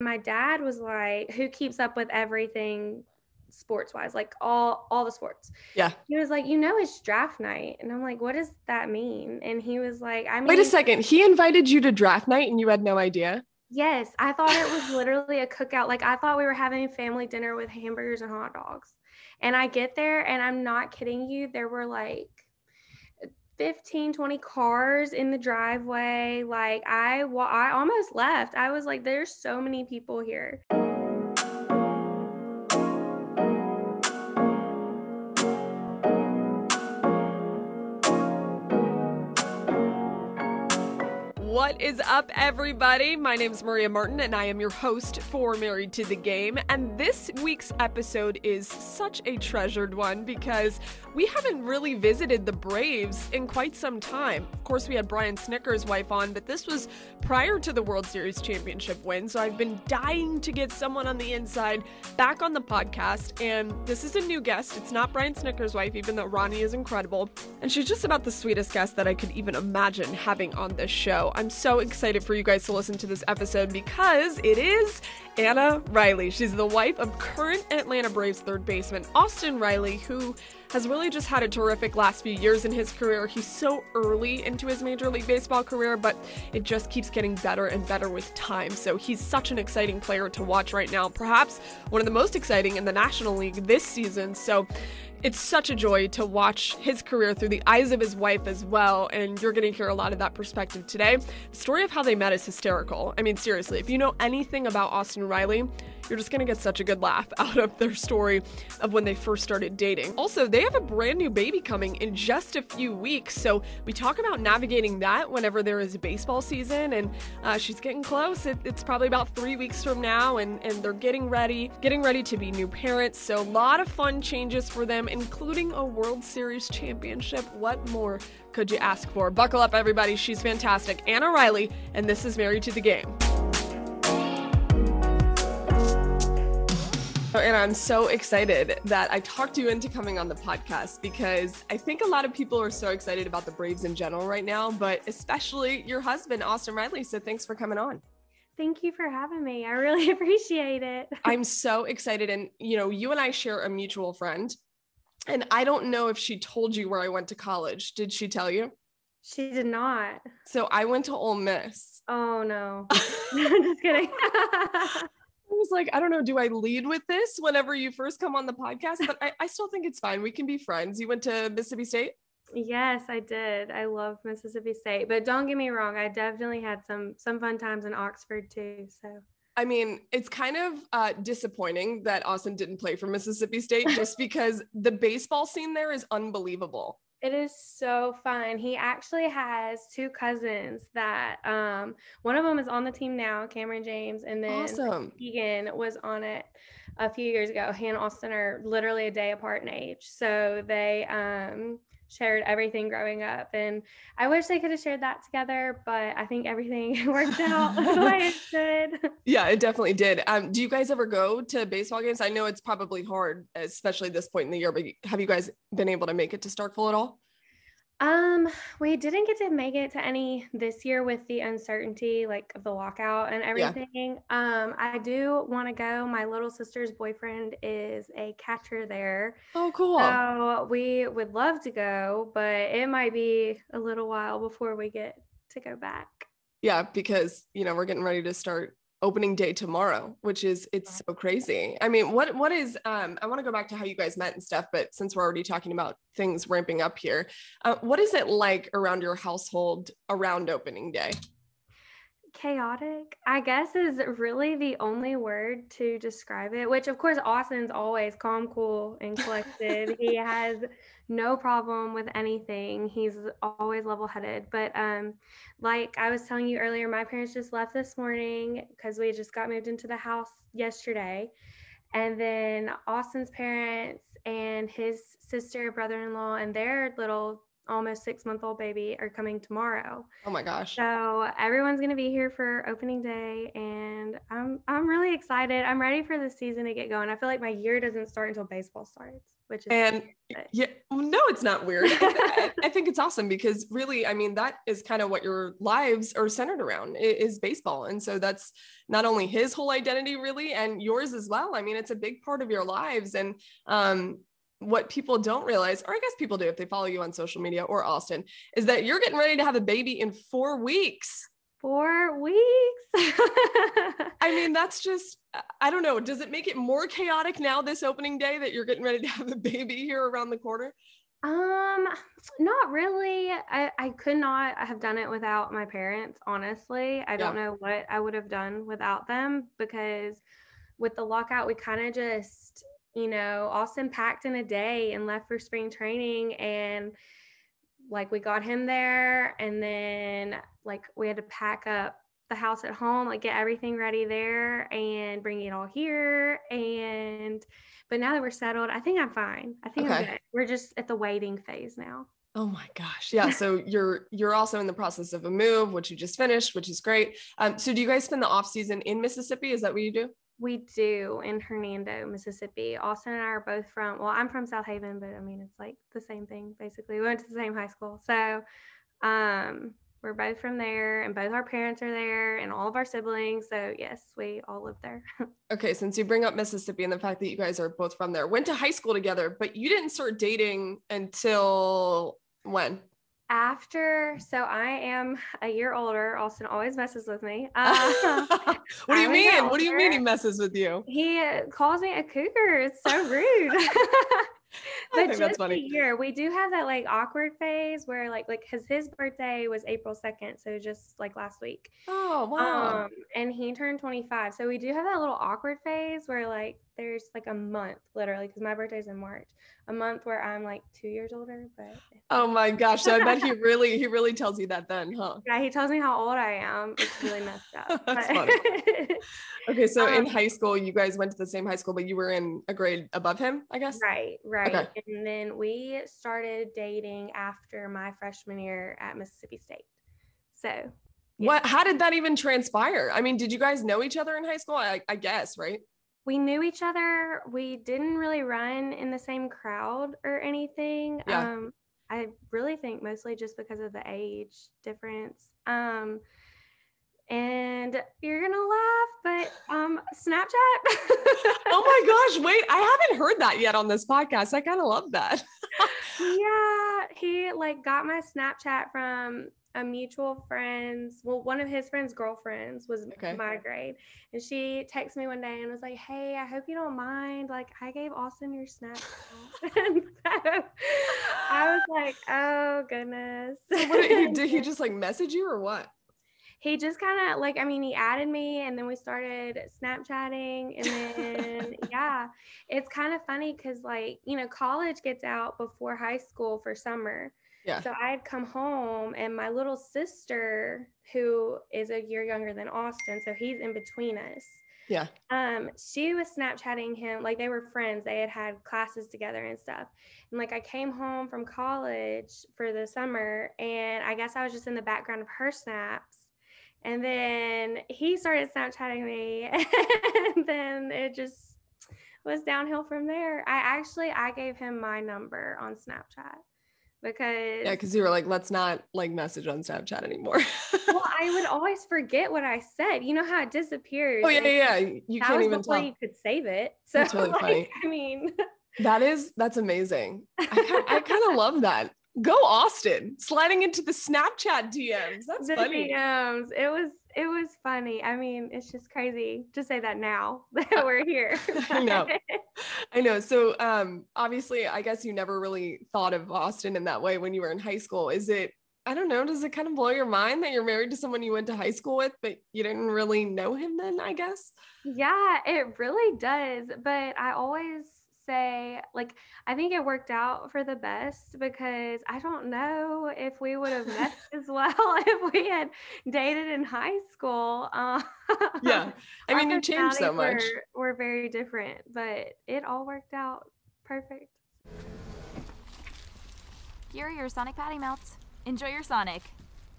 My dad was like, who keeps up with everything sports wise, like all all the sports. Yeah. He was like, you know, it's draft night, and I'm like, what does that mean? And he was like, I mean, Wait a second. He invited you to draft night and you had no idea? Yes, I thought it was literally a cookout. Like I thought we were having family dinner with hamburgers and hot dogs. And I get there and I'm not kidding you, there were like 15 20 cars in the driveway. Like I I almost left. I was like there's so many people here. What is up, everybody? My name is Maria Martin, and I am your host for Married to the Game. And this week's episode is such a treasured one because we haven't really visited the Braves in quite some time. Of course, we had Brian Snitker's wife on, but this was prior to the World Series championship win. So I've been dying to get someone on the inside back on the podcast. And this is a new guest. It's not Brian Snitker's wife, even though Ronnie is incredible. And she's just about the sweetest guest that I could even imagine having on this show. I'm so excited for you guys to listen to this episode because it is Anna Riley. She's the wife of current Atlanta Braves third baseman Austin Riley, who has really just had a terrific last few years in his career. He's so early into his Major League Baseball career, but it just keeps getting better and better with time. So he's such an exciting player to watch right now, perhaps one of the most exciting in the National League this season. So it's such a joy to watch his career through the eyes of his wife as well, and you're going to hear a lot of that perspective today. The story of how they met is hysterical. I mean, seriously, if you know anything about Austin Riley, you're just gonna get such a good laugh out of their story of when they first started dating. Also, they have a brand new baby coming in just a few weeks, so we talk about navigating that whenever there is baseball season, and uh, she's getting close. It, it's probably about three weeks from now, and, and they're getting ready, getting ready to be new parents. So, a lot of fun changes for them, including a World Series championship. What more could you ask for? Buckle up, everybody. She's fantastic. Anna Riley, and this is Married to the Game. And I'm so excited that I talked you into coming on the podcast because I think a lot of people are so excited about the Braves in general right now, but especially your husband, Austin Riley. So thanks for coming on. Thank you for having me. I really appreciate it. I'm so excited. And, you know, you and I share a mutual friend. And I don't know if she told you where I went to college. Did she tell you? She did not. So I went to Ole Miss. Oh, no. I'm just kidding. I was like, I don't know, do I lead with this whenever you first come on the podcast? But I, I still think it's fine. We can be friends. You went to Mississippi State? Yes, I did. I love Mississippi State, but don't get me wrong, I definitely had some some fun times in Oxford too. So I mean, it's kind of uh, disappointing that Austin didn't play for Mississippi State just because the baseball scene there is unbelievable. It is so fun. He actually has two cousins that um one of them is on the team now, Cameron James, and then awesome. Keegan was on it a few years ago. He and Austin are literally a day apart in age. So they um shared everything growing up. And I wish they could have shared that together, but I think everything worked out the way it should. Yeah, it definitely did. Um, do you guys ever go to baseball games? I know it's probably hard, especially this point in the year, but have you guys been able to make it to Starkville at all? Um, we didn't get to make it to any this year with the uncertainty like of the lockout and everything. Yeah. Um, I do want to go. My little sister's boyfriend is a catcher there. Oh, cool. So we would love to go, but it might be a little while before we get to go back. Yeah, because you know, we're getting ready to start opening day tomorrow which is it's so crazy. I mean what what is um i want to go back to how you guys met and stuff but since we're already talking about things ramping up here uh, what is it like around your household around opening day chaotic i guess is really the only word to describe it which of course austin's always calm cool and collected. He has no problem with anything. He's always level headed but um like i was telling you earlier my parents just left this morning because we just got moved into the house yesterday. And then austin's parents and his sister brother-in-law and their little almost six month old baby are coming tomorrow. Oh my gosh. So everyone's gonna be here for opening day and I'm I'm really excited. I'm ready for the season to get going. I feel like my year doesn't start until baseball starts, which is and weird, yeah, no, it's not weird. I, I, think it's awesome because really, I mean, that is kind of what your lives are centered around is baseball, and so that's not only his whole identity really, and yours as well. I mean, it's a big part of your lives, and um, what people don't realize, or I guess people do if they follow you on social media or Austin, is that you're getting ready to have a baby in four weeks. Four weeks. I mean, that's just, I don't know. Does it make it more chaotic now this opening day that you're getting ready to have a baby here around the corner? Um, not really. I, I could not have done it without my parents, honestly. I don't know what I would have done without them because with the lockout, we kind of just you know, Austin packed in a day and left for spring training. And like we got him there, and then like we had to pack up the house at home, like get everything ready there and bring it all here. And but now that we're settled, I think I'm fine. I think okay. I'm good. We're just at the waiting phase now. Oh my gosh. Yeah. So you're you're also in the process of a move, which you just finished, which is great. Um, so do you guys spend the off season in Mississippi? Is that what you do? We do in Hernando, Mississippi. Austin and I are both from, well, I'm from Southaven, but I mean, it's like the same thing basically. We went to the same high school. So um, we're both from there, and both our parents are there, and all of our siblings. So, yes, we all live there. okay. Since you bring up Mississippi and the fact that you guys are both from there, went to high school together, but you didn't start dating until when? After so i am a year older austin always messes with me uh, what do you mean what do you mean he messes with you he calls me a cougar it's so rude but just that's funny. a year. We do have that like awkward phase where like like because his birthday was April second, so just like last week. Oh wow! Um, and he turned twenty five, so we do have that little awkward phase where like there's like a month literally because my birthday's in March, a month where I'm like two years older. But oh my gosh, so I bet he really he really tells you that then, huh? Yeah, he tells me how old I am. It's really messed up. That's funny. okay, so um, in high school, you guys went to the same high school, but you were in a grade above him, I guess. Right, right. Okay. And then we started dating after my freshman year at Mississippi State. So yeah. what how did that even transpire? I mean, did you guys know each other in high school? I, I guess, right? We knew each other. We didn't really run in the same crowd or anything. Yeah. Um, I really think mostly just because of the age difference. Um, and you're gonna laugh, but um, Snapchat. oh my gosh! Wait, I haven't heard that yet on this podcast. I kind of love that. yeah, he like got my Snapchat from a mutual friend's well one of his friends girlfriends was okay. my grade and she texted me one day and was like hey i hope you don't mind like i gave austin your snapchat so i was like oh goodness. So what did he did he just like message you or what? He just kind of like i mean he added me and then we started snapchatting and then yeah it's kind of funny because like you know college gets out before high school for summer yeah. So I had come home and my little sister, who is a year younger than Austin, so he's in between us. Yeah. Um, she was Snapchatting him like they were friends. They had had classes together and stuff. And like I came home from college for the summer, and I guess I was just in the background of her snaps. And then he started Snapchatting me, and then it just was downhill from there. I actually I gave him my number on Snapchat because yeah because you were like let's not like message on snapchat anymore. Well i would always forget what i said. You know how it disappears oh yeah yeah, yeah. you can't even tell you could save it. So that's really like, funny. I mean that is that's amazing. I, I kind of love that. Go austin sliding into the snapchat dms that's the funny. Dms it was it was funny. I mean, it's just crazy to say that now that we're here. I know. I know. So um obviously I guess you never really thought of Austin in that way when you were in high school. Is it I don't know, does it kind of blow your mind that you're married to someone you went to high school with, but you didn't really know him then, I guess? Yeah, it really does. But I always say like I think it worked out for the best because I don't know if we would have met as well if we had dated in high school. Uh, yeah, I mean you changed so much. We're, we're very different, but it all worked out perfect. Here are your Sonic Patty Melts. Enjoy your Sonic.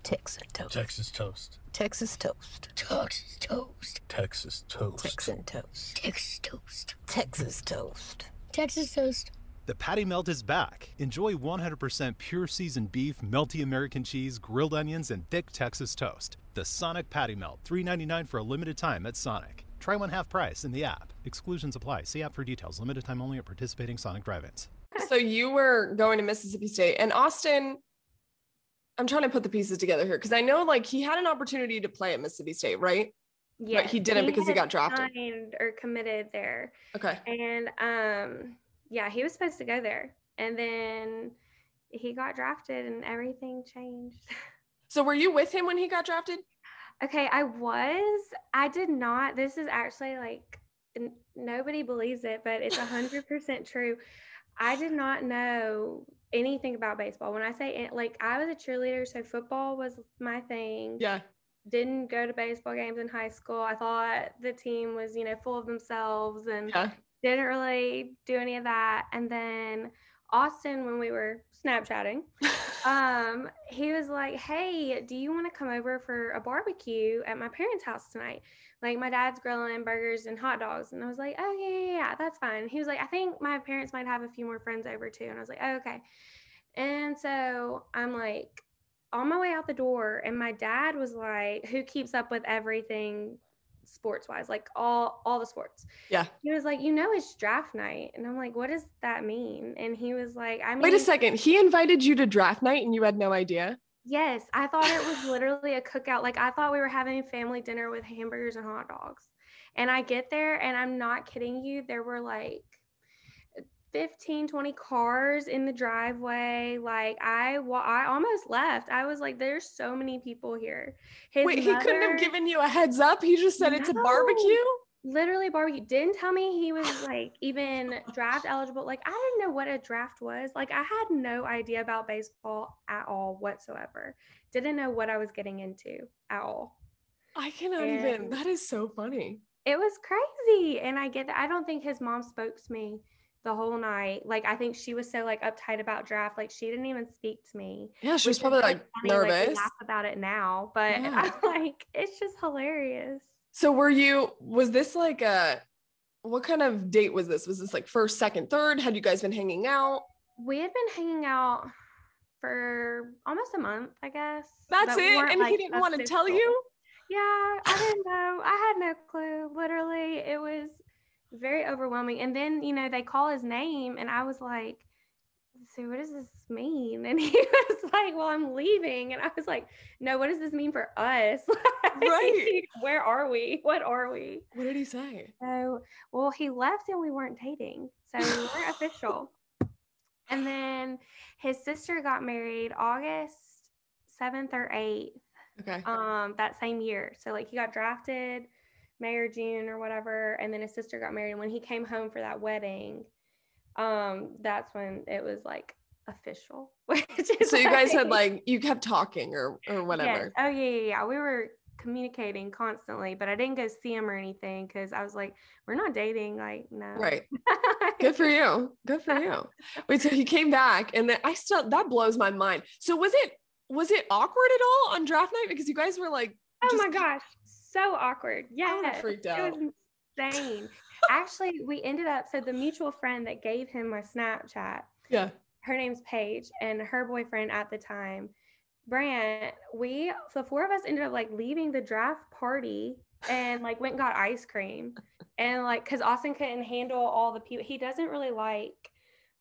Texan toast. Texas toast. Texas toast. Texas toast. Texas toast. Texan toast. Texas toast. Texas toast. Texas toast. The Patty Melt is back. Enjoy 100% pure seasoned beef, melty American cheese, grilled onions, and thick Texas toast. The Sonic Patty Melt, $3.99 for a limited time at Sonic. Try one half price in the app. Exclusions apply. See app for details. Limited time only at participating Sonic drive-ins. So you were going to Mississippi State and Austin. I'm trying to put the pieces together here because I know like he had an opportunity to play at Mississippi State, right? Yeah, but he didn't because he got drafted. or committed there, Okay. and um, yeah, he was supposed to go there, and then he got drafted, and everything changed. So were you with him when he got drafted? Okay, I was. I did not. This is actually like n- nobody believes it, but it's a hundred percent true. I did not know anything about baseball. When I say it, like I was a cheerleader, so football was my thing. Yeah. Didn't go to baseball games in high school. I thought the team was, you know, full of themselves and Yeah. didn't really do any of that. And then Austin, when we were Snapchatting, um, he was like, Hey, do you want to come over for a barbecue at my parents' house tonight? Like my dad's grilling burgers and hot dogs. And I was like, Oh yeah, yeah, yeah, that's fine. He was like, I think my parents might have a few more friends over too. And I was like, oh, okay. And so I'm like on my way out the door, and my dad was like, Who keeps up with everything sports wise? Like all all the sports. Yeah. He was like, you know, it's draft night. And I'm like, what does that mean? And he was like, I mean, Wait a second. He invited you to draft night and you had no idea. Yes, I thought it was literally a cookout. Like I thought we were having family dinner with hamburgers and hot dogs. And I get there and I'm not kidding you, there were like 15 20 cars in the driveway. Like I wa- I almost left. I was like there's so many people here. His Wait, he couldn't have given you a heads up. He just said it's a barbecue. literally barbecue didn't tell me he was like even draft eligible like i didn't know what a draft was like i had no idea about baseball at all whatsoever didn't know what i was getting into at all I cannot even. That is so funny. it was crazy and i get that i don't think his mom spoke to me the whole night like i think she was so like uptight about draft like she didn't even speak to me Yeah, she was is probably really like funny, we nervous. laugh about it now but Yeah. i'm like it's just hilarious So were you was this like a what kind of date was this? Was this like first, second, third? Had you guys been hanging out? we had been hanging out for almost a month, I guess. That's we it. weren't, And he didn't want to tell official. you? Yeah, I didn't know. I had no clue. Literally, it was very overwhelming. And then, you know, they call his name, and I was like, so what does this mean? And he was like, well, I'm leaving. And I was like, no, what does this mean for us? Like, Right. Where are we? What are we? What did he say? So, well, he left and we weren't dating. So we weren't official. And then his sister got married August 7th or 8th Okay. um, that same year. So, like, he got drafted May or June or whatever. And then his sister got married. And when he came home for that wedding, um, that's when it was like official. Which is so you guys had like you kept talking or or Yes. whatever. Oh yeah, yeah, yeah. We were communicating constantly, but I didn't go see him or anything because I was like, we're not dating. Like, no. Right. Good for you. Good for you. Wait, so he came back and then I still that blows my mind. So was it was it awkward at all on draft night? Because you guys were like oh my gosh, so awkward. Yeah, would've freaked It out. was insane. Actually, we ended up. So the mutual friend that gave him my Snapchat, Yeah. her name's Paige, and her boyfriend at the time, Brant. We the four of us ended up like leaving the draft party and like went and got ice cream, and like because Austin couldn't handle all the people. He doesn't really like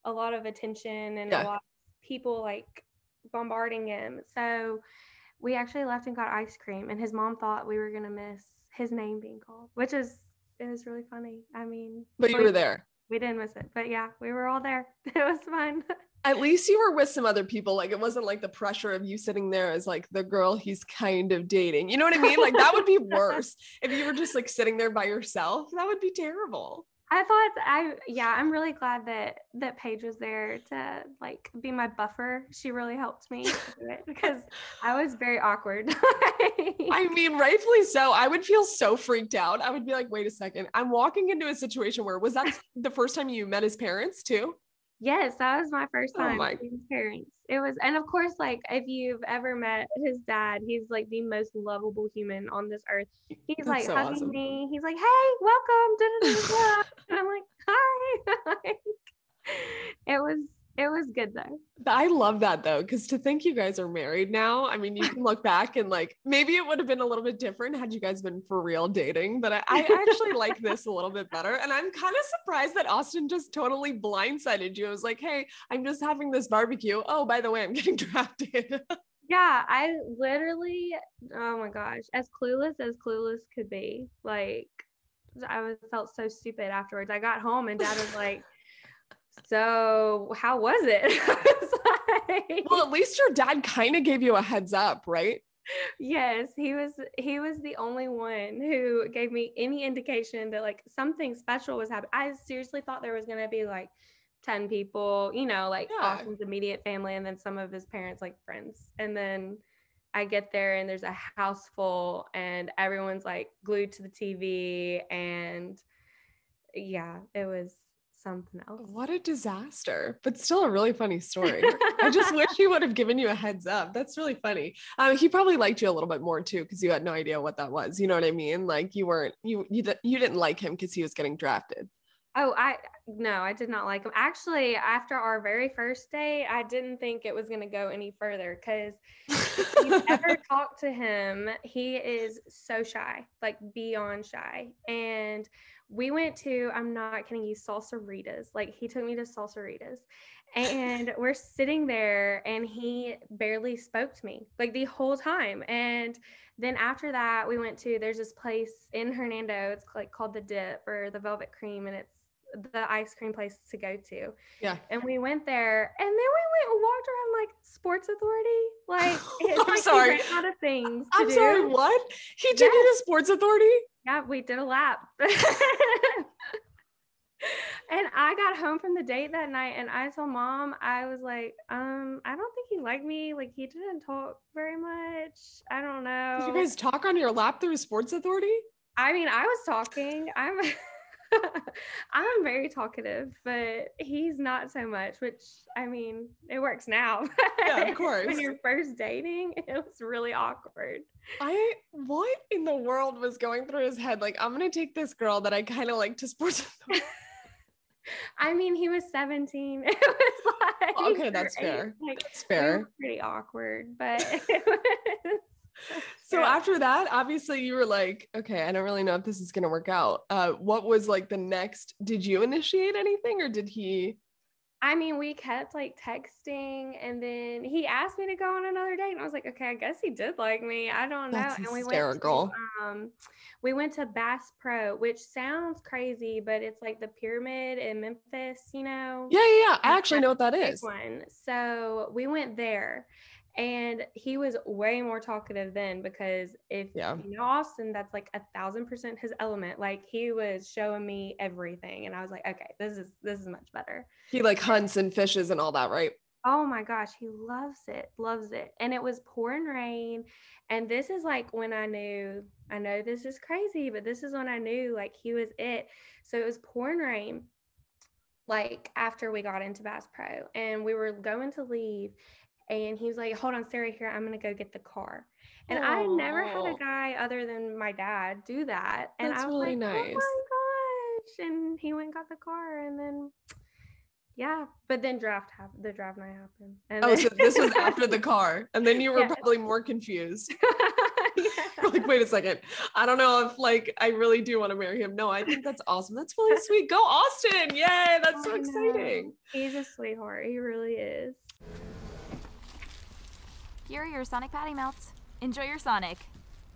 a lot of attention and Yeah. a lot of people like bombarding him. So we actually left and got ice cream, and his mom thought we were gonna miss his name being called, which is it was really funny. I mean, But you we- were there. we didn't miss it, but yeah, we were all there. It was fun. At least you were with some other people. Like it wasn't like the pressure of you sitting there as like the girl he's kind of dating. You know what I mean? Like that would be worse if you were just like sitting there by yourself. That would be terrible. I thought I yeah, I'm really glad that that Paige was there to like be my buffer. She really helped me because I was very awkward. I mean, rightfully so. I would feel so freaked out. I would be like, wait a second. I'm walking into a situation where was that the first time you met his parents too? Yes, that was my first Oh time my- meeting his parents. It was, and of course, like if you've ever met his dad, he's like the most lovable human on this earth. He's That's like so hugging awesome. me. He's like, "Hey, welcome!" da-da-da-da-da." and I'm like, "Hi." Like, it was, it was good though. I love that though, because to think you guys are married now, I mean, you can look back and like maybe it would have been a little bit different had you guys been for real dating, but I, I actually like this a little bit better. And I'm kind of surprised that Austin just totally blindsided you. I was like, hey, I'm just having this barbecue. Oh, by the way, I'm getting drafted. Yeah, I literally, oh my gosh, as clueless as clueless could be. Like, I was felt so stupid afterwards. I got home and dad was like, So, how was it? Was like, well, at least your dad kind of gave you a heads up, right? yes, he was he was the only one who gave me any indication that like something special was happening. I seriously thought there was gonna be like 10 people, you know, like Yeah. Austin's immediate family and then some of his parents, like friends. And then I get there and there's a house full and everyone's like glued to the TV. And yeah, it was something else. What a disaster, but still a really funny story. I just wish he would have given you a heads up. That's really funny. Um, he probably liked you a little bit more too, because you had no idea what that was. You know what I mean? Like you weren't you you you didn't like him because he was getting drafted. Oh, I no, I did not like him. Actually, after our very first date, I didn't think it was going to go any further because if you ever talk to him, he is so shy, like beyond shy. And we went to, I'm not kidding you, Salsaritas. Like he took me to Salsaritas. And we're sitting there and he barely spoke to me like the whole time. And then after that, we went to, there's this place in Hernando. It's like called the Dip or the Velvet Cream. And it's the ice cream place to go to. Yeah. And we went there and then we went and walked around like Sports Authority. Like I'm like sorry. out of things. I'm do. sorry, what? He took you to Sports Authority? Yeah, we did a lap. and I got home from the date that night and I told mom, I was like, um, I don't think he liked me. Like he didn't talk very much. I don't know. Did you guys talk on your lap through Sports Authority? I mean, I was talking. I'm I'm very talkative, but he's not so much, which I mean, it works now. Yeah, of course. when you're first dating, it was really awkward. I what in the world was going through his head? Like, I'm gonna take this girl that I kind of like to Sports I mean, he was 17. It was like Okay, that's fair. Like, That's fair. pretty awkward, but it was So yeah. after that, obviously you were like, okay, I don't really know if this is gonna work out. Uh, what was like the next? Did you initiate anything, or did he? I mean, we kept like texting, and then he asked me to go on another date, and I was like, okay, I guess he did like me. I don't know. That's and we hysterical. went to, um, we went to Bass Pro, which sounds crazy, but it's like the pyramid in Memphis, you know. Yeah, yeah, yeah. I actually know what that is one. So we went there, and he was way more talkative then because if Yeah. you know Austin, that's like a thousand percent his element. Like he was showing me everything, and I was like, okay, this is this is much better. He like hunts and fishes and all that, right? Oh my gosh, he loves it, loves it. And it was pouring rain. And this is like when I knew, I know this is crazy, but this is when I knew like he was it. So it was pouring rain, like after we got into Bass Pro, and we were going to leave. And he was like, Hold on, Sarah, here, I'm to go get the car. And I never had a guy other than my dad do that. And That's I was really like, nice. Oh my gosh. And he went and got the car. And then, yeah. But then draft happened. The draft night happened. And Oh, then- so this was after the car, and then you were Yeah. probably more confused. Yeah. Like, wait a second. I don't know if like I really do want to marry him. No, I think that's awesome. That's really sweet. Go Austin. Yay. That's so exciting. He's a sweetheart. He really is. Here are your Sonic Patty Melts. Enjoy your Sonic.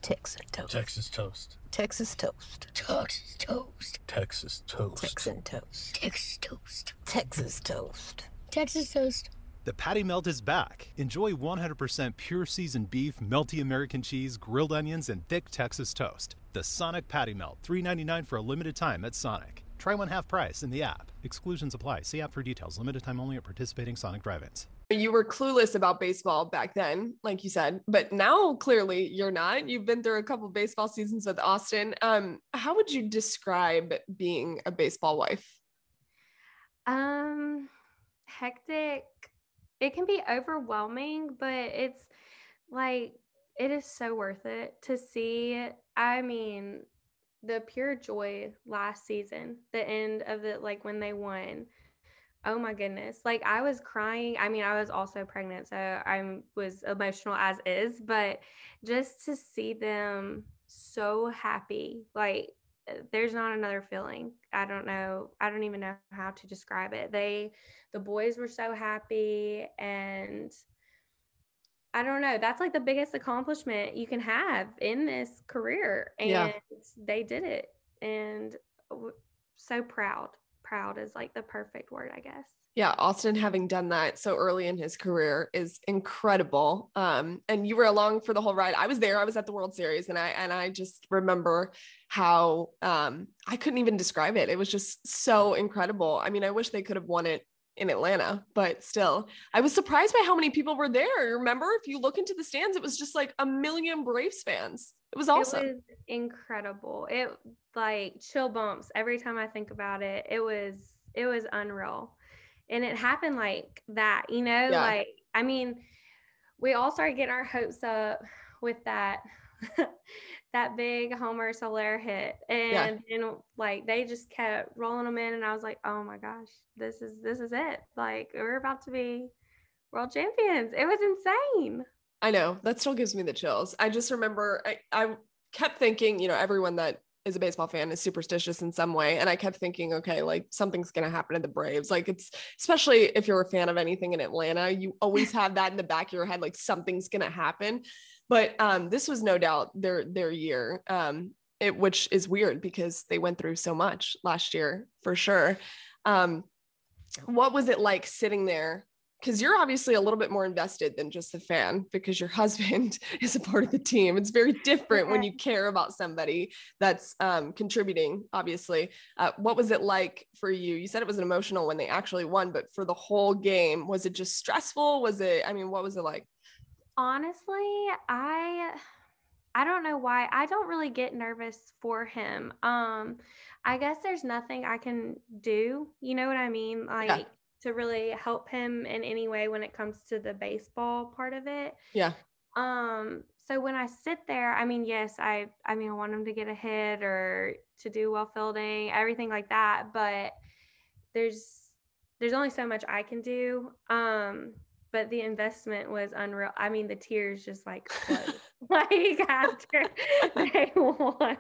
Texas toast. Texas toast. Texas toast. Texas toast. Texas toast. Texan toast. Texas toast. Texas toast. Texas toast. The Patty Melt is back. Enjoy 100% pure seasoned beef, melty American cheese, grilled onions, and thick Texas toast. The Sonic Patty Melt, $3.99 for a limited time at Sonic. Try one half price in the app. Exclusions apply. See app for details. Limited time only at participating Sonic drive-ins. You were clueless about baseball back then, like you said, but now clearly you're not. You've been through a couple baseball seasons with Austin. Um, how would you describe being a baseball wife? Um, hectic. It can be overwhelming, but it's like it is so worth it to see. I mean, the pure joy last season, the end of the like when they won. Oh my goodness. Like I was crying. I mean, I was also pregnant, so I was emotional as is, but just to see them so happy, like uh, there's not another feeling. I don't know. I don't even know how to describe it. They the boys were so happy and I don't know. That's like the biggest accomplishment you can have in this career. And yeah. they did it. And so proud. Proud is like the perfect word, I guess. Yeah, Austin having done that so early in his career is incredible. Um, and you were along for the whole ride. I was there. I was at the World Series, and I and I just remember how um, I couldn't even describe it. It was just so incredible. I mean, I wish they could have won it in Atlanta, but still, I was surprised by how many people were there. Remember, if you look into the stands, it was just like a million Braves fans. It was awesome. It was incredible. It like chill bumps every time I think about it. It was it was unreal. And it happened like that, you know, yeah. like I mean, we all started getting our hopes up with that that big Homer Soler hit, and yeah. and like they just kept rolling them in, and I was like, oh my gosh, this is this is it. Like we're about to be world champions. It was insane. I know that still gives me the chills. I just remember I I kept thinking, you know, everyone that is a baseball fan is superstitious in some way and i kept thinking okay like something's going to happen to the braves like it's especially if you're a fan of anything in atlanta you always have that in the back of your head like something's going to happen but um, this was no doubt their their year, um, it, which is weird because they went through so much last year for sure. Um, what was it like sitting there? Because you're obviously a little bit more invested than just the fan because your husband is a part of the team. It's very different when you care about somebody that's um, contributing, obviously. Uh, what was it like for you? You said it was emotional when they actually won, but for the whole game, was it just stressful? Was it, I mean, what was it like? Honestly, I I don't know why. I don't really get nervous for him. Um I guess there's nothing I can do, you know what I mean? Like yeah. to really help him in any way when it comes to the baseball part of it. Yeah. Um so when I sit there, I mean, yes, I I mean I want him to get a hit or to do well fielding, everything like that, but there's there's only so much I can do. Um but the investment was unreal. I mean, the tears just like like after they won.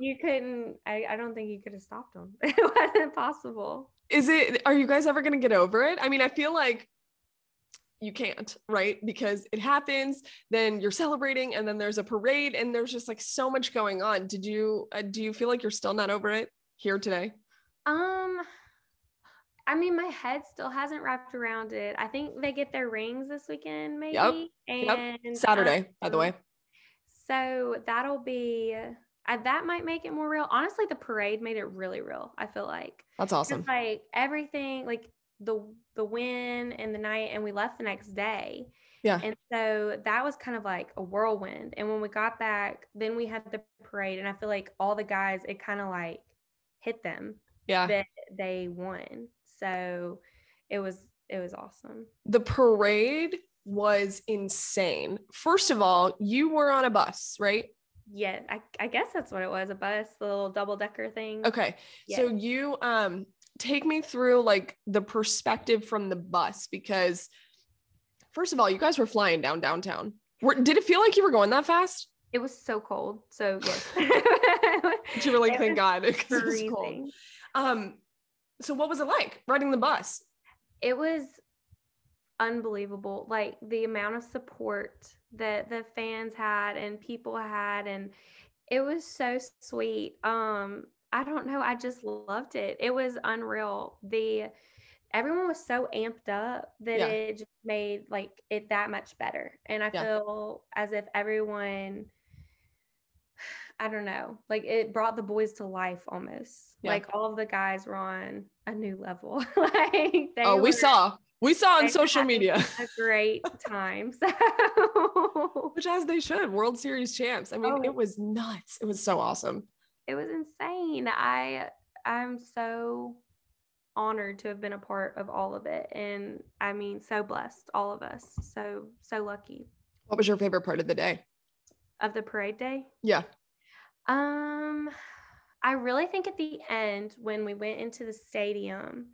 You couldn't. I, I don't think you could have stopped them. It wasn't possible. Is it? Are you guys ever gonna get over it? I mean, I feel like you can't, right? Because it happens, then you're celebrating, and then there's a parade, and there's just like so much going on. Did you? Uh, do you feel like you're still not over it here today? Um, I mean, my head still hasn't wrapped around it. I think they get their rings this weekend, maybe. Yep. And yep. Saturday, um, by the way. So that'll be uh, that might make it more real. Honestly, the parade made it really real. I feel like that's awesome. Like everything, like the the win and the night, and we left the next day. Yeah. And so that was kind of like a whirlwind. And when we got back, then we had the parade, and I feel like all the guys, it kind of like hit them. Yeah. That they won. So it was it was awesome. The parade was insane. First of all, you were on a bus, right? Yeah, I, I guess that's what it was, a bus, the little double decker thing. Okay. Yeah. So you um take me through like the perspective from the bus because first of all, you guys were flying down downtown. Were, did it feel like you were going that fast? It was so cold. So yes. Did you really thank God, because it was cold. Um, so what was it like riding the bus? It was unbelievable. Like the amount of support that the fans had and people had and it was so sweet. Um I don't know, I just loved it. It was unreal. The everyone was so amped up that yeah. it just made like it that much better. And I yeah. feel as if everyone I don't know, like it brought the boys to life almost. Yeah. Like all of the guys were on a new level. like oh, we saw, we saw on social media a great time. So, which as they should, World Series champs. I mean, oh, it was nuts. It was so awesome. It was insane. I I'm so honored to have been a part of all of it. And I mean, so blessed, all of us. So, so lucky. What was your favorite part of the day? Of the parade day? Yeah. Um, I really think at the end when we went into the stadium,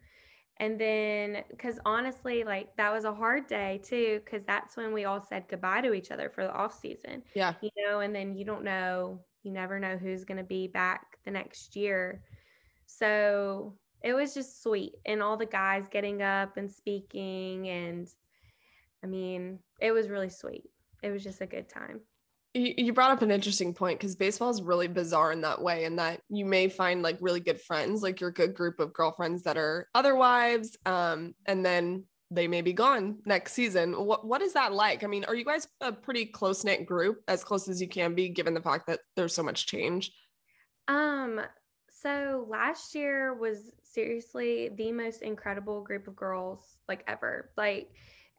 and then because honestly, like that was a hard day too, because that's when we all said goodbye to each other for the off season. Yeah. You know, and then you don't know, you never know who's going to be back the next year. So it was just sweet. And all the guys getting up and speaking. And I mean, it was really sweet. It was just a good time. You, brought up an interesting point because baseball is really bizarre in that way, in that you may find like really good friends, like your good group of girlfriends that are other wives, um, and then they may be gone next season. What what is that like? I mean, are you guys a pretty close knit group, as close as you can be, given the fact that there's so much change? Um, so last year was seriously the most incredible group of girls like ever. Like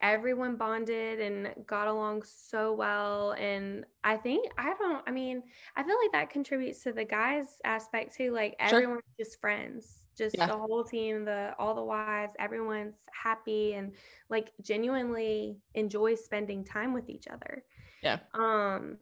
everyone bonded and got along so well and i think i don't i mean i feel like that contributes to the guys aspect too like Sure. everyone's just friends just Yeah. the whole team the all the wives everyone's happy and like genuinely enjoy spending time with each other Yeah. um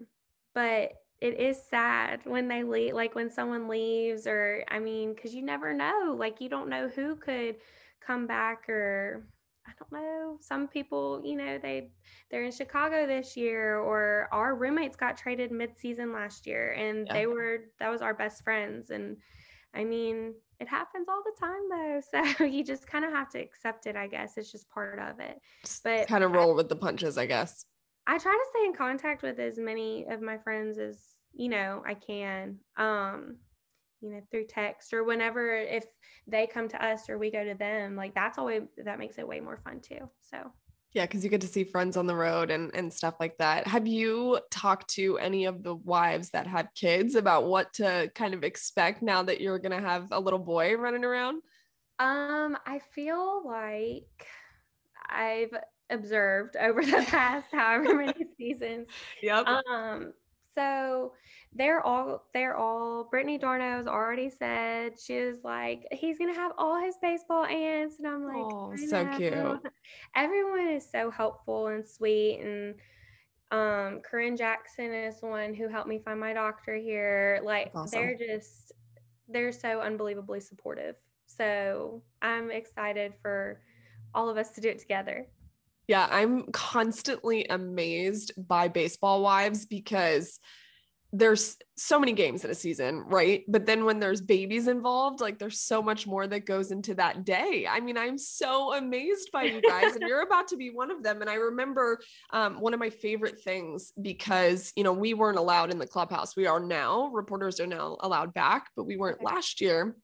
but it is sad when they leave like when someone leaves or i mean because you never know like you don't know who could come back or I don't know. Some people, you know, they they're in Chicago this year, or our roommates got traded mid-season last year, and Yeah. they were that was our best friends. And I mean, it happens all the time though, so you just kind of have to accept it. I guess it's just part of it. But Kind of roll with the punches, I guess. I try to stay in contact with as many of my friends as you know I can. Um, you know, through text or whenever if they come to us or we go to them, like that's always that makes it way more fun too. So Yeah, because you get to see friends on the road and and stuff like that. Have you talked to any of the wives that have kids about what to kind of expect now that you're gonna have a little boy running around? um I feel like I've observed over the past however many seasons Yep. Um, so they're all they're all Brittany d'Arnaud's already said she was like he's gonna have all his baseball aunts, and I'm like, "I so cute. Everyone is so helpful and sweet, and um, Corinne Jackson is one who helped me find my doctor here. Like That's they're just they're so unbelievably supportive. So I'm excited for all of us to do it together. Yeah, I'm constantly amazed by baseball wives because there's so many games in a season, right? But then when there's babies involved, like there's so much more that goes into that day. I mean, I'm so amazed by you guys, and you're about to be one of them. And I remember um, one of my favorite things because, you know, we weren't allowed in the clubhouse. We are now, reporters are now allowed back, but we weren't last year.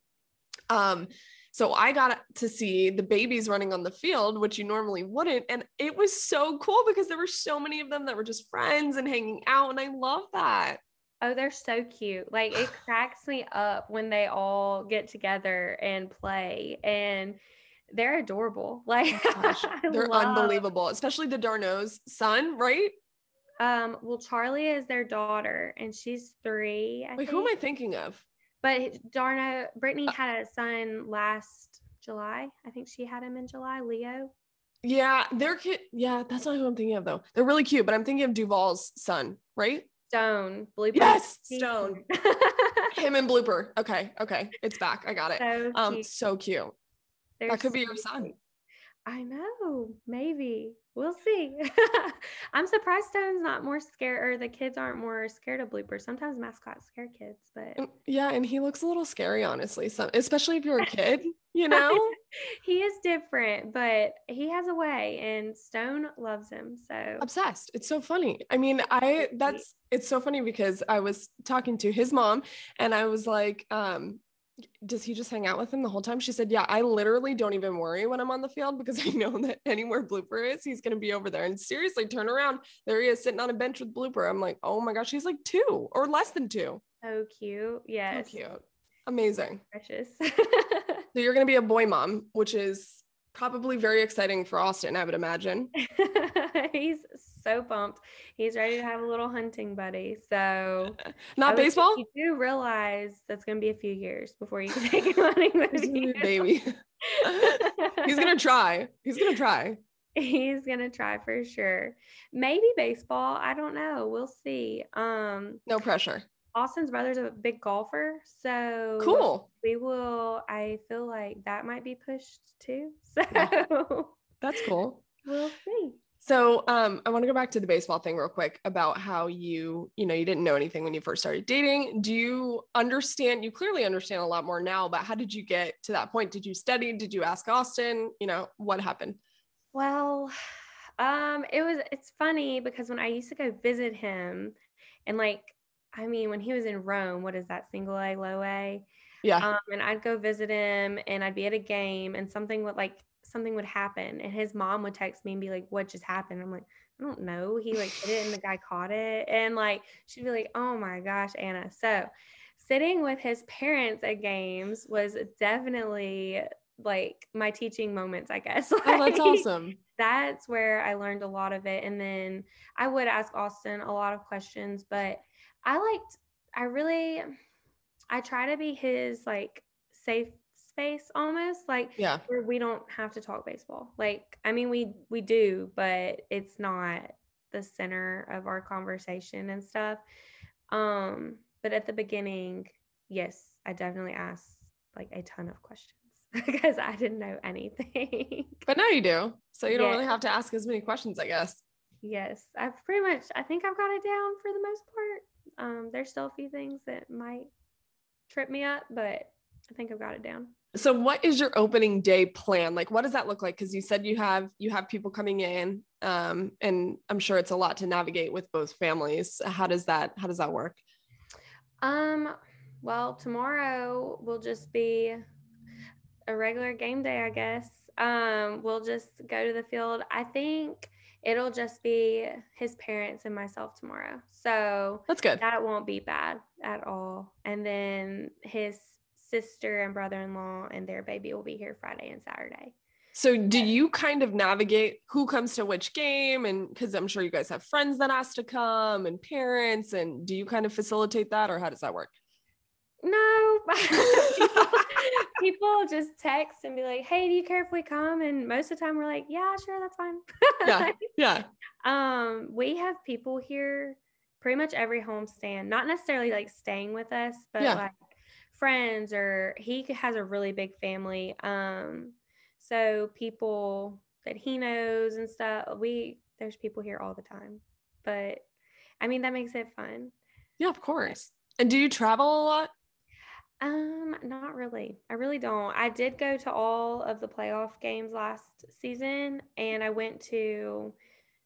Um, so I got to see the babies running on the field, which you normally wouldn't. And it was so cool because there were so many of them that were just friends and hanging out. And I love that. Oh, they're so cute. Like it cracks me up when they all get together and play and they're adorable. Like Oh they're love- unbelievable, especially the d'Arnaud's son, right? Um, well, Charlie is their daughter and she's three. I Wait, think. who am I thinking of? But d'Arnaud, Brittany had a son last July. I think she had him in July. Leo. Yeah, they're kid. Yeah, that's not who I'm thinking of though. They're really cute, but I'm thinking of Duvall's son, right? Stone. Blue. Yes, Stone. Him and Blooper. Okay, okay, it's back. I got it. so Um, cute. so cute. They're That could be your son. cute. I know. Maybe. We'll see. I'm surprised Stone's not more scared or the kids aren't more scared of bloopers. Sometimes mascots scare kids, but yeah, and he looks a little scary, honestly. So, especially if you're a kid, you know. he is different, but he has a way and Stone loves him. So obsessed it's so funny i mean i that's it's so funny because i was talking to his mom and i was like um does he just hang out with him the whole time? She said yeah i literally don't even worry when i'm on the field because i know that anywhere blooper is he's going to be over there. And seriously turn around there he is sitting on a bench with blooper. I'm like oh my gosh he's like two or less than two. So cute. Yes. so cute. Amazing. Precious. so you're going to be a boy mom which is probably very exciting for austin i would imagine so pumped. He's ready to have a little hunting buddy. So Not baseball? You do realize that's going to be a few years before you can take him hunting with He's gonna be you. a baby. He's gonna try. He's gonna try. He's gonna try for sure. Maybe baseball. I don't know. We'll see. Um, No pressure. Austin's brother's a big golfer, so Cool. We will. I feel like that might be pushed too. Yeah. So That's cool. we'll see. So um, I want to go back to the baseball thing real quick about how you, you know, you didn't know anything when you first started dating. Do you understand? You clearly understand a lot more now, but how did you get to that point? Did you study? Did you ask Austin? You know, what happened? Well, um, it was. It's funny because when I used to go visit him, and like, I mean, when he was in Rome, what is that? Single A, low A. Yeah. um, and I'd go visit him and I'd be at a game and something would like something would happen and his mom would text me and be like, What just happened? I'm like, I don't know. He like hit it and the guy caught it. And like she'd be like, Oh my gosh, Anna. So sitting with his parents at games was definitely like my teaching moments, I guess. oh, that's awesome. that's where I learned a lot of it. And then I would ask Austin a lot of questions, but I liked, I really, I try to be his like safe space almost like Yeah. where we don't have to talk baseball. Like, I mean, we, we do, but it's not the center of our conversation and stuff. Um, but at the beginning, yes, I definitely asked like a ton of questions because I didn't know anything. But now you do. So you don't Yeah. really have to ask as many questions, I guess. Yes, I've pretty much. I think I've got it down for the most part. Um, there's still a few things that might trip me up, but I think I've got it down. So what is your opening day plan? Like what does that look like? Because you said you have you have people coming in. Um, and I'm sure it's a lot to navigate with both families. How does that how does that work? Um, well, tomorrow will just be a regular game day, I guess. Um, we'll just go to the field. I think it'll just be his parents and myself tomorrow. So That's good. that won't be bad at all. And then his sister and brother-in-law and their baby will be here Friday and Saturday. So do you kind of navigate who comes to which game and because I'm sure you guys have friends that ask to come and parents and do you kind of facilitate that or how does that work? No, people, people just text and be like, "Hey, do you care if we come?" And most of the time, we're like, "Yeah, sure, that's fine." Yeah. Yeah. um, we have people here pretty much every homestand, not necessarily like staying with us, but Yeah. like friends or he has a really big family. Um, so people that he knows and stuff, we there's people here all the time. But I mean, that makes it fun. Yeah, of course. And do you travel a lot? Um, not really. I really don't. I did go to all of the playoff games last season and I went to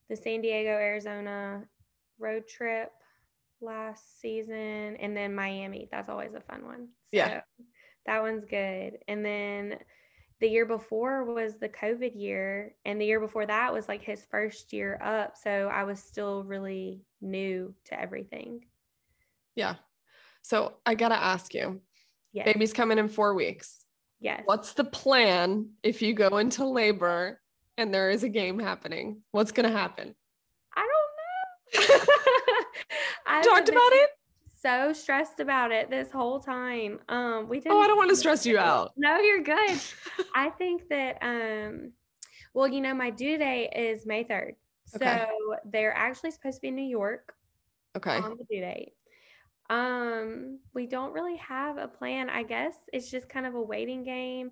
the San Diego, Arizona road trip last season and then Miami. That's always a fun one. Yeah. That one's good. And then the year before was the COVID year and the year before that was like his first year up, so I was still really new to everything. Yeah. So I got to ask you, Yes. baby's coming in 4 weeks. Yes. What's the plan if you go into labor and there is a game happening? What's going to happen? I don't know. I've Talked about it? So stressed about it this whole time. Um, we didn't. Oh, I don't want to stress you out. No, you're good. I think that um, well, you know, my due date is May third, so Okay. they're actually supposed to be in New York Okay. on the due date. Um, we don't really have a plan. I guess it's just kind of a waiting game.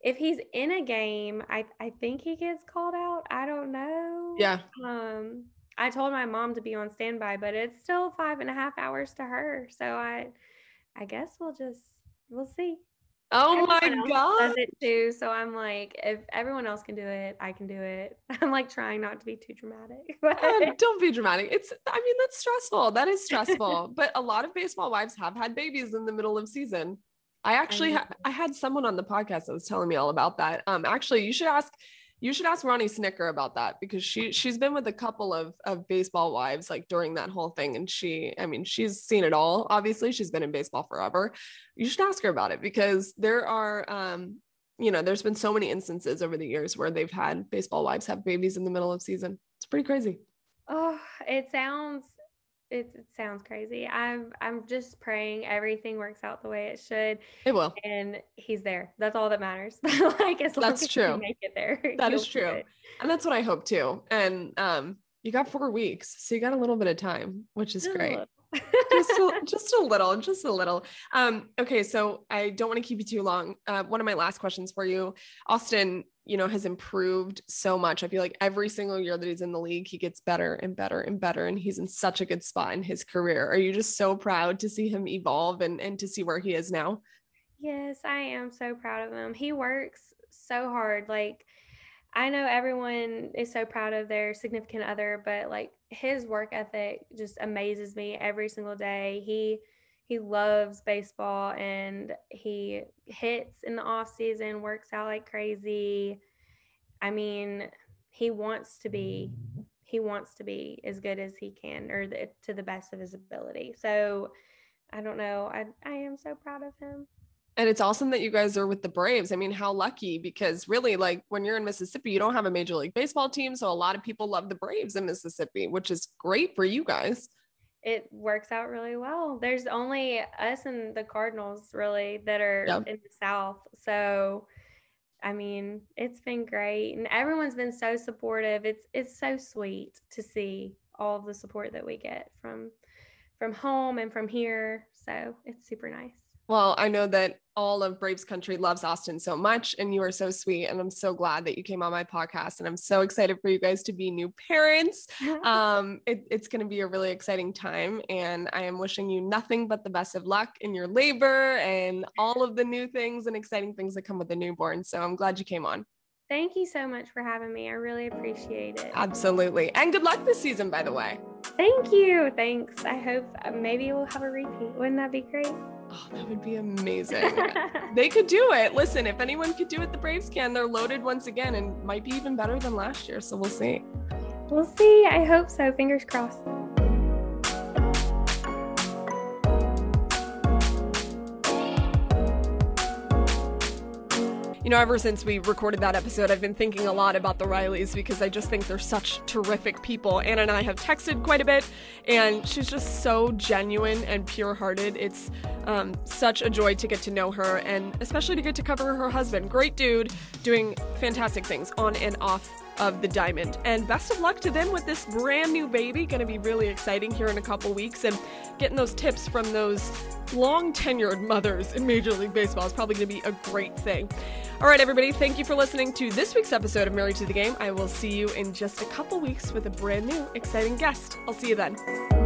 If he's in a game, I I think he gets called out. I don't know. Yeah. Um, I told my mom to be on standby, but it's still five and a half hours to her. So I, I guess we'll just we'll see. Oh my Everyone else God. does it too. So I'm like, if everyone else can do it, I can do it. I'm like trying not to be too dramatic. But Uh, don't be dramatic. It's, I mean, that's stressful. That is stressful. but a lot of baseball wives have had babies in the middle of season. I actually, ha- I had someone on the podcast that was telling me all about that. Um, actually, you should ask, you should ask Ronni Snitker about that because she she's been with a couple of of baseball wives like during that whole thing, and she, I mean, she's seen it all. Obviously, she's been in baseball forever. You should ask her about it because there are, um, you know, there's been so many instances over the years where they've had baseball wives have babies in the middle of season. It's pretty crazy. Oh, it sounds it, it sounds crazy. I'm I'm just praying everything works out the way it should. It will. And he's there. That's all that matters. like as long That's as true. make it there. That is true. it. And that's what I hope too. And um you got 4 weeks, so you got a little bit of time, which is Just great. Just a, just a little, just a little. Um, okay, so I don't want to keep you too long. Uh, one of my last questions for you, Austin, you know, has improved so much. I feel like every single year that he's in the league, he gets better and better and better, and he's in such a good spot in his career. Are you just so proud to see him evolve and and to see where he is now? Yes, I am so proud of him. He works so hard. Like, I know everyone is so proud of their significant other, but like his work ethic just amazes me every single day. He he loves baseball and he hits in the off season, works out like crazy. I mean, he wants to be he wants to be as good as he can or the, to the best of his ability. So, I don't know. I I am so proud of him. And it's awesome that you guys are with the Braves. I mean, how lucky because really, like when you're in Mississippi, you don't have a major league baseball team. So a lot of people love the Braves in Mississippi, which is great for you guys. it works out really well. There's only us and the Cardinals really that are in the South. So I mean, it's been great and everyone's been so supportive. It's it's so sweet to see all the support that we get from from home and from here. So it's super nice. Well, I know that all of Braves country loves Austin so much, and you are so sweet. And I'm so glad that you came on my podcast. And I'm so excited for you guys to be new parents. Um, it, it's going to be a really exciting time. And I am wishing you nothing but the best of luck in your labor and all of the new things and exciting things that come with a newborn. So I'm glad you came on. Thank you so much for having me. I really appreciate it. Absolutely. And good luck this season, by the way. Thank you. Thanks. I hope uh, maybe we'll have a repeat. Wouldn't that be great? Oh, that would be amazing. they could do it. Listen, if anyone could do it, the Braves can. They're loaded once again and might be even better than last year. So we'll see. we'll see. I hope so. Fingers crossed. You know, ever since we recorded that episode, I've been thinking a lot about the Rileys because I just think they're such terrific people. Anna and I have texted quite a bit, and she's just so genuine and pure hearted. It's um, such a joy to get to know her, and especially to get to cover her husband. Great dude, doing fantastic things on and off of the diamond. And best of luck to them with this brand new baby. Going to be really exciting here in a couple weeks, and getting those tips from those long tenured mothers in Major League Baseball is probably going to be a great thing. All right, everybody, thank you for listening to this week's episode of Married to the Game. I will see you in just a couple weeks with a brand new, exciting guest. I'll see you then.